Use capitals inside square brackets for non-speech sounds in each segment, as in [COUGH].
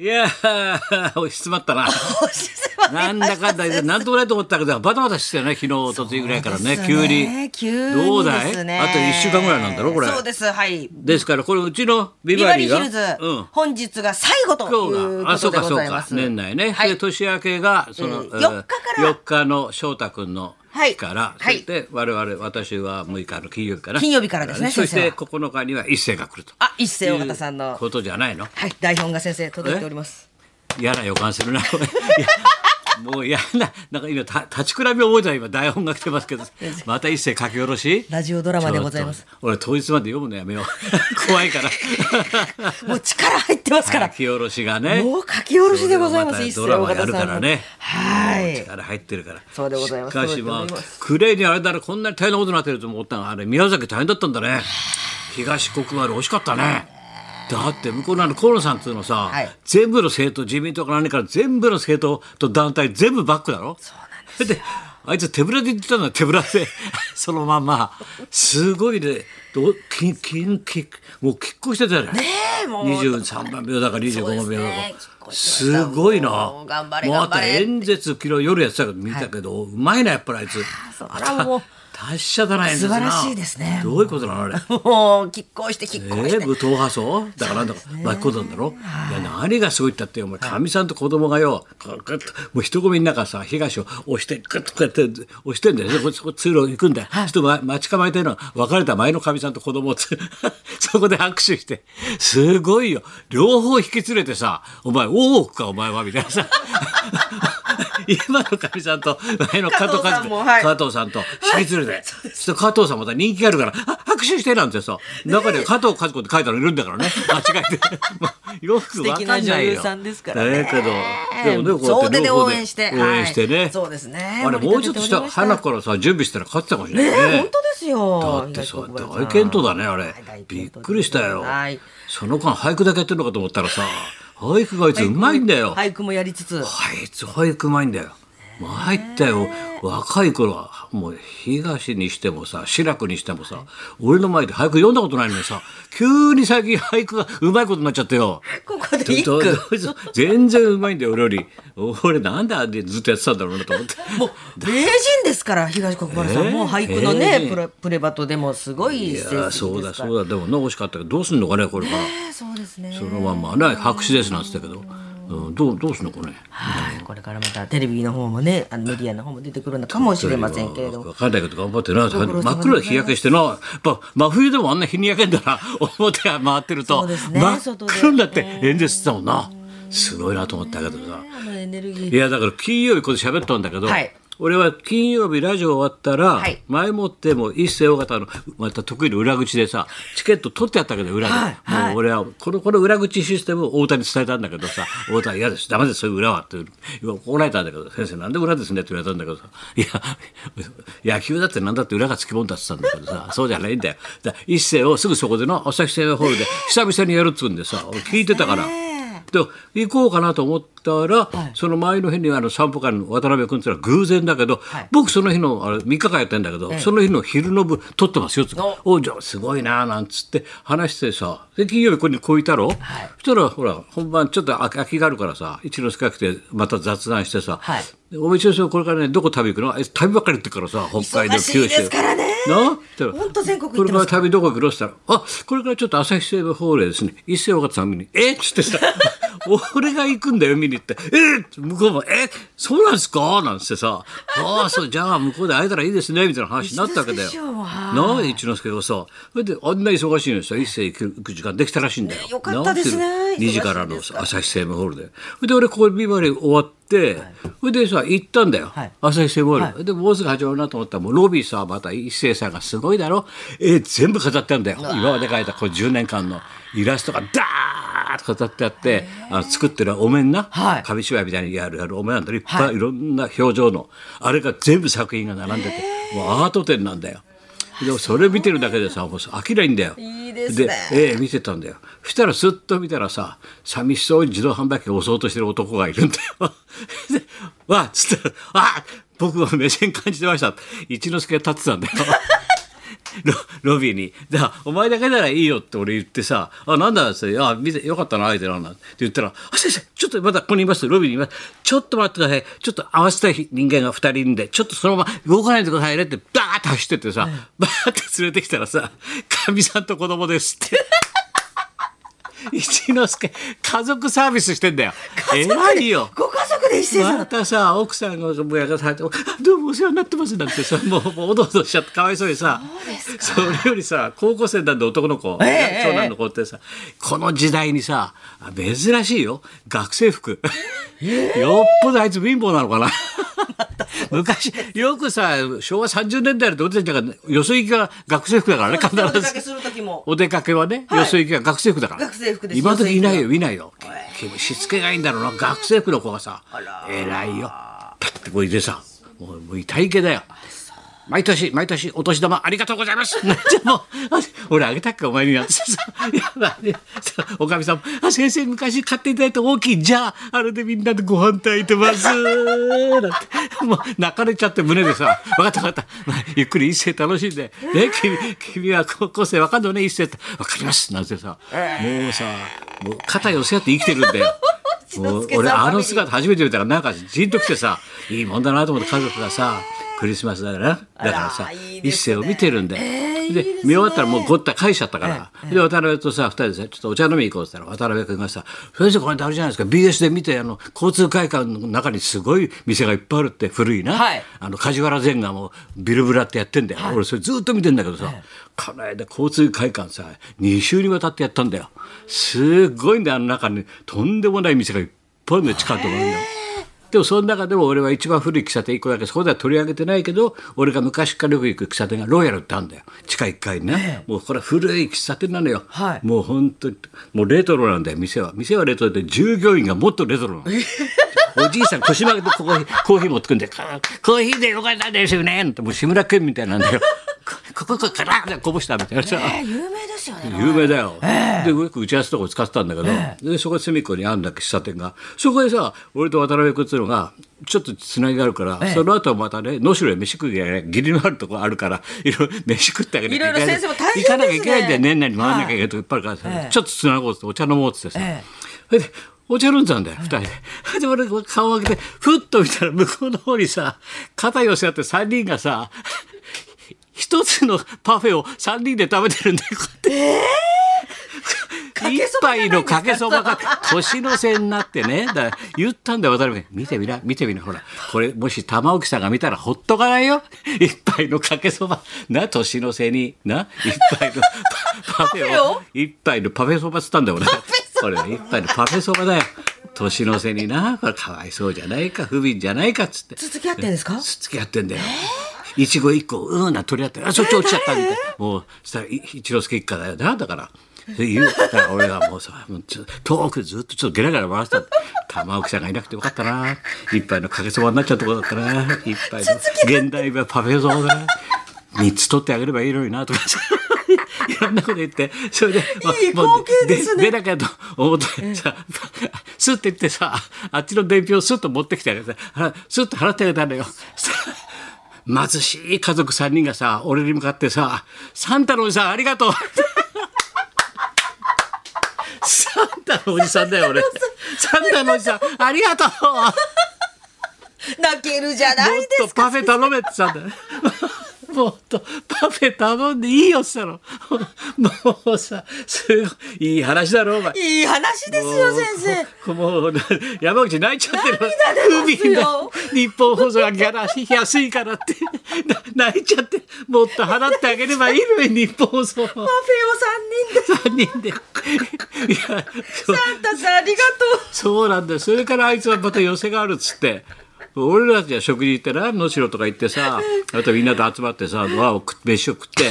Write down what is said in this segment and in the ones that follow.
いやー、押し詰まったな。[LAUGHS] [LAUGHS] なんだかんだ言って、[LAUGHS] なんともないと思ったけど、バタバタしてたよね、昨日、一昨日ぐらいからね、急ね。に。急にどうだい？あと1週間ぐらいなんだろ、これ。そうですはい。ですから、これ、うちのビビババリーが。ヒルズ、うん。本日が最後と今日が、あ、いうことでそうか、そうかございま、す年内ね。はい。で、年明けが、その、えー4日から。4日の翔太くんの日から、はい。そして、我々、私は6日の金曜日から。金曜日からですねそして、先9日には一斉が来ると。あ一世尾形さんの。ことじゃないの？はい。台本が先生届いております。嫌な予感するな。[LAUGHS] もう嫌な、なんか今、た立ち比べ覚えたら今台本が来てますけど、[LAUGHS] また一世書き下ろし？ラジオドラマでございます俺当日まで読むのやめよう。[LAUGHS] 怖いから。[LAUGHS] もう力入ってますから書き下ろしがね。もう書き下ろしでございます一世ドラマやるからね。はい力入ってるから。そうでございますしかしまあクレーにあれだね、こんなに大変なことになってると思ったが、あれ、宮崎大変だったんだね。東国原惜しかったね。だって向こうのあの河野さんっていうのさ、はい。全部の政党自民党から何から全部の政党と団体全部バックだろ？そうなんであいつ手ぶらで言ってたんだ手ぶらで。[LAUGHS] そのまんま。すごいね。どきききもう拮抗してたよねえもう。23番秒だか25番秒だか、そうすごいな。もうあと演説昨日夜やってたけど見たけど、うまいなやっぱりあいつ。あらもう達者だな素晴らしいですね。どういうことなのあれ。[LAUGHS] もう拮抗して拮え抗して、ー、武闘派層だからなんだか巻き込んだんだろ、い、や何がすごいったってお前かみさんと子供がよ。グッと。もう人混みの中さ東を押してグッとこうやって押してんだよね。こそこ通路行くんだよ、はい、と待ち構えてるのは別れた前のかみさんと子供をつ [LAUGHS] そこで握手して。すごいよ。両方引き連れてさ「お前大奥かお前は」みたいなさ今のかみさんと前の加藤加藤さんもはい。加藤さんと。引き連れて、[LAUGHS] そして加藤さんまた人気があるから「あ握手して」なんてさ中には加藤和子って書いたのいるんだからね。[LAUGHS] 間違えて。もうよくわかんないよ。素敵な女優さんですからね。だけどでもねこうやって応援して。応援してね、はいそうですね。あれもうちょっとした花からさ準備したら勝ってたかもしれねないね。本当ですよ。だってさ大健闘だねあれ。大びっくりしたよ、はい。その間俳句だけやってるのかと思ったらさ俳句があいつうまいんだよ、俳句もやりつつあいつ俳句うまいんだよ。参ったよ若い頃はもう東にしてもさ志らくにしてもさ俺の前で俳句読んだことないのにさ急に最近俳句がうまいことになっちゃってよ。ここで一ど句全然うまいんだよ俺より。俺なんであれずっとやってたんだろうなと思って。もう名人ですから東国原さん、えー？もう俳句のね、えープレプレバトでもすごいいや成績ですそうだそうだ。でもね惜しかったけどどうすんのかねこれから。えーそうですね。そのまんまね白紙ですなんつったけど、うん、どうどうすんのかね。はいこれからまたテレビの方もねあのメディアの方も出てくるのかもしれませんけれども。分かんないけど頑張ってな真っ黒で日焼けしてなやっぱ真冬でもあんな日に焼けんだな表が回ってると、真っ黒になって演説してたもんな。すごいなと思ったけどさあのエネルギー。いやだから金曜日これ喋ったんだけど、はい俺は金曜日ラジオ終わったら、はい。前もってもう一世尾形のまた得意の裏口でさチケット取ってあったけど裏で、はいはい。もう俺はこのこの裏口システムを太田に伝えたんだけどさ太田は嫌です。ダメです。そういう裏は。って怒られたんだけど先生なんで裏ですね？って言われたんだけどさ。いや野球だってなんだって裏がつきもんだって言ったんだけどさ。そうじゃないんだよ。だ一世をすぐそこでの朝日生命ホールで久々にやるっつうんでさ俺聞いてたから。で行こうかなと思ったら、その前の日にあの散歩会の渡辺君っていうのは偶然だけど、はい。僕その日のあれ3日間やってんだけど、その日の昼の部撮ってますよって。おおじゃあすごいななんつって話してさで金曜日ここにこういたろ、そしたらほら本番ちょっと空空きがあるからさ一之輔来てまた雑談してさ、はいでお前一之輔これからねどこ旅行くの？え旅ばっかり行ってるからさ北海道九州ですからね。な？ほんと全国行これからってますから。旅どこ行くの？って言ったら「あこれからちょっと朝日生命ホールでですね。一世尾形さん見に。え？っ?」つってさ「[LAUGHS] 俺が行くんだよ見に行って「え？っ?」向こうも「え？そうなんですか?」なんつってさ「ああそうじゃあ向こうで会えたらいいですね」みたいな話になったわけだよ。な？あ一之輔がさそれであんな忙しいのにさ一世行く時間できたらしいんだよ。ねよかったですね2時からの朝日生命ホールで。それで俺ここビバリー終わって、それでさ行ったんだよ、はい。朝日生命ホール、でもうすぐ始まるなと思ったらもうロビーさまた一星さんがすごいだろ？え全部飾ってあるんだよ。今まで描いたこれ10年間のイラストがダーッと飾ってあってあの作ってるお面な、はい。紙芝居みたいにやるやるお面なんだよいっぱいい、ろんな表情のあれが全部作品が並んでてもうアート展なんだよ。でもそれ見てるだけでさもう飽きないんだよ。いいですねええ見てたんだよ。そしたらすっと見たらさ寂しそうに自動販売機を押そうとしてる男がいるんだよ。[LAUGHS] でわっつったら「あ僕は目線感じてました」一之輔が立ってたんだよ。ロロビーに「だからお前だけならいいよ」って俺言ってさ「あなんだ」って「あ見てよかったな相手なんだ」って言ったら「あ先生ちょっとまだここにいます。ロビーにいます。ちょっと待ってください。ちょっと合わせたい人間が2人いるんでちょっとそのまま動かないでくださいね」ってバーッて走ってってさ、バーッて連れてきたらさ「かみさんと子供です」って。[LAUGHS] 一之輔家族サービスしてんだよ。偉いよ。ご家族で一斉さんまたさ奥さんがぼやかされて「どうもお世話になってます」なんてさもうおどおどしちゃってかわいそうにさそれよりさ高校生なんで男の子、ええ長男の子ってさこの時代にさ珍しいよ。学生服、よっぽどあいつ貧乏なのかな。[LAUGHS] 昔よくさ昭和30年代の俺たちがよそ行きが学生服だからね必ず。お出かけはね、はいよそ行きが学生服だから。学生服です今時いないよ、いないよ。しつけがいいんだろうな。学生服の子がさ、偉いよ。パッてこういてさ、もうもう痛いけだよ。毎年、毎年、お年玉ありがとうございます。[LAUGHS] じゃあもう、あ俺あげたっけ、お前に [LAUGHS] やっおかみさんも、あ、先生昔買っていただいた大きい、じゃあ、あれでみんなでご飯炊いてます。なんて、もう泣かれちゃって胸でさ、分かった分かった。まあゆっくり一世楽しんで、ね、君、君は高校生分かんのね、一世って、分かります。なんてさ、もうさ、もう肩寄せ合って生きてるんだよ。[LAUGHS] 俺あの姿初めて見たからなんかじんときてさいいもんだなと思って家族がさクリスマスだからだからさ一世を見てるんで、でえーいいで見終わったらもうごった返しちゃったから、で渡辺とさ二人でさちょっとお茶飲み行こうって言ったら渡辺君がさ「先生これあれじゃないですか？BS で見てあの交通会館の中にすごい店がいっぱいあるって古いな、はい。あの梶原善がもうビルブラってやってんだよ、俺それずっと見てんだけどさ、この間交通会館さ2週にわたってやったんだよ。すっごいんだよあの中に。とんでもない店がいっぱいあるんだよ近いところに。でもその中でも俺は一番古い喫茶店1個だけそこでは取り上げてないけど俺が昔からよく行く喫茶店がロイヤルってあるんだよ。地下1階にね、もうこれは古い喫茶店なのよ、はい。もう本当にもうレトロなんだよ店は。店はレトロで従業員がもっとレトロなの。おじいさん腰曲げてここにコーヒー持ってくんでかコーヒーでよかったですよね。ってもう志村けんみたいなんだよこここからこぼしたみたいなさ、えー有名ですよね有名だよ、でよく打ち合わせとか使ってたんだけど、でそこ隅っこにあるんだ喫茶店がそこでさ俺と渡辺君っていうのがちょっとつなぎがあるから、その後またね能代へ飯食うや義理のあるとこあるからいろいろ飯食ってあげなきゃいけない行かなきゃいけないんだよ年内に回らなきゃいけないとこいっぱいあるからさ、ちょっとつなごうってお茶飲もうってってさ、えそれでお茶飲んでたんだよ、二人で。で、俺、顔を開けて、ふっと見たら、向こうの方にさ、肩寄せ合って三人がさ、一つのパフェを三人で食べてるんだよ、こうやって。一杯のかけそばが年の瀬になってね。だ言ったんだよ渡辺。見てみな見てみな。ほらこれもし玉置さんが見たらほっとかないよ。一杯のかけそば。な年の瀬にな。一杯の [LAUGHS] パパフェを？一杯のパフェそばっつったんだよ俺。これは一杯のパフェそばだよ。年の瀬にな。これかわいそうじゃないか不憫じゃないかっつって。続き合ってんですか？つつき合ってんだよ。いちご一個うんな取り合ってあそっち落ちちゃったみたい。な、もうそしたらい一之輔一家だよなだから。言うだから俺はもうさもうちょ遠くでずっとちょっとゲラゲラ回してた。玉置さんがいなくてよかったな。一杯のかけそばになっちゃうとこだったな。一杯の現代はパフェそばだな。三つ取ってあげればいいのになとか。さ [LAUGHS] いろんなこと言って。それでいい光景ですね。出なきゃと思ってさ、スッて言ってさあっちの伝票をスッと持ってきてあげてさスッと払ってあげたんだよ。貧しい家族3人がさ俺に向かってさ「サンタのおじさんありがとう」サンタのおじさんだよ俺。サンタのおじさんありがとう。泣けるじゃなもっいですか。とパフェ頼めって言ったんだよ。もっとパフェ頼んでいいよって言ったの。もうさ、すごいいい話だろ、お前。いい話ですよ先生もう山口泣いちゃってる日本放送がギャラ安いからってな泣いちゃってもっと払ってあげればいいのに日本放送パフェを三人で3人でいやサンタさんありがとうそうなんだよそれからあいつはまた寄せがあるっつって俺らたちは食事行ってな能代とか行ってさあとみんなと集まってさわ飯を食って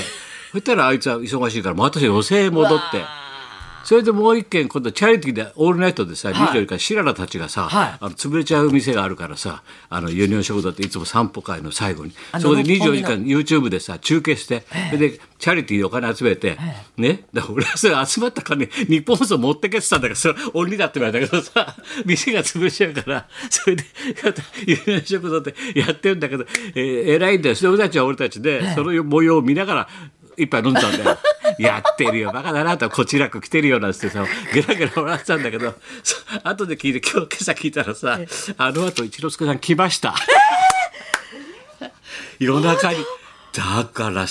そしたらあいつは忙しいからまた寄席へ戻って。それでもう一軒今度チャリティーでオールナイトでさ、24時間シララたちがさ、はい。あの潰れちゃう店があるからさあのユニオン食堂っていつも散歩会の最後に。そこで24六本木の時間 YouTube でさ中継して、それでチャリティーでお金集めて、ね。だから俺はそれ集まった金日本放送持ってけってたんだけどそれ鬼だって言われたけどさ店が潰れちゃうからそれでユニオン食堂ってやってるんだけど、えー偉いんだよ。それ俺たちは俺たちで、その模様を見ながら一杯飲んでたんだよ。やってるよ。バカだなとこちらく来てるよなんてさゲラゲラ笑ってたんだけど。そ後で聞いて今日今朝聞いたらさあの後一之輔さん来ました。[LAUGHS] 夜中に。だから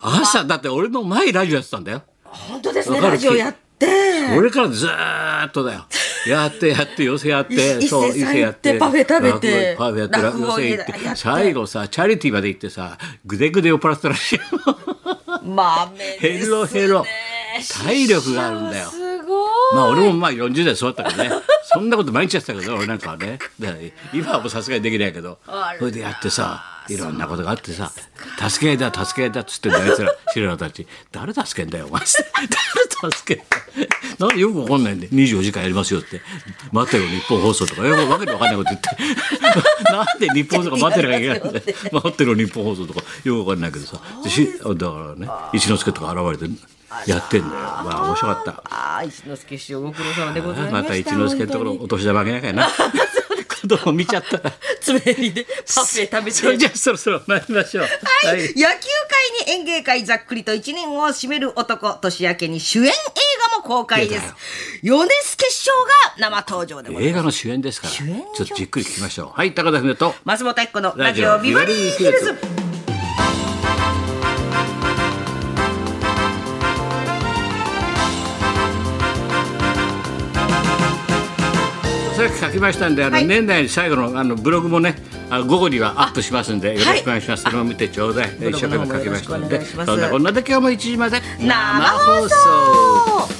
朝だって俺の前ラジオやってたんだよ。本当ですねラジオやって。俺からずーっとだよ。やってやって寄せやっていそう伊勢やってパフェ食べてパフェやって落語寄せ行って。て。最後さチャリティーまで行ってさぐでぐで酔っ払ってたらしいよ。豆ですね。ヘロヘロ。体力があるんだよ。すごい。まあ俺もまあ40代そうだったけどね。そんなこと毎日やってたけど俺なんかはね今はもうさすがにできないけど。それでやってさいろんなことがあってさ「助け合いだ助け合いだ」っつってんだよあいつら白野たち「誰助けんだよお前」誰助けんだよ。なんでよくわかんないんで24時間やりますよって「待ってろ日本放送」とか。よくわけでわかんないこと言って。なんで日本放送が待ってなきゃいけないんだよ。待ってろ日本放送とか。よくわかんないけどさ。だからね一之輔とか現れてやってんだよ。まあ面白かった。ああ一之輔師匠ご苦労様でございました。また一之輔のところお年玉あげなきゃな子供見ちゃったら。爪入りでパフェ食べて。[LAUGHS] それじゃあそろそろ参りましょう。は野球界に演芸界ざっくりと一年を締める男年明けに主演映画も公開です。米津決勝が生登場でございます。映画の主演ですから。ちょっとじっくり聞きましょう。はい高田文と。松本明子のラジオビバリーヒルズさっき書きましたんであの、はい。年内最後のあのブログもね午後にはアップしますんでよろしくお願いします、それも見てちょうだい。一生懸命書きましたんでそんなこんなで今日も1時まで生放送。日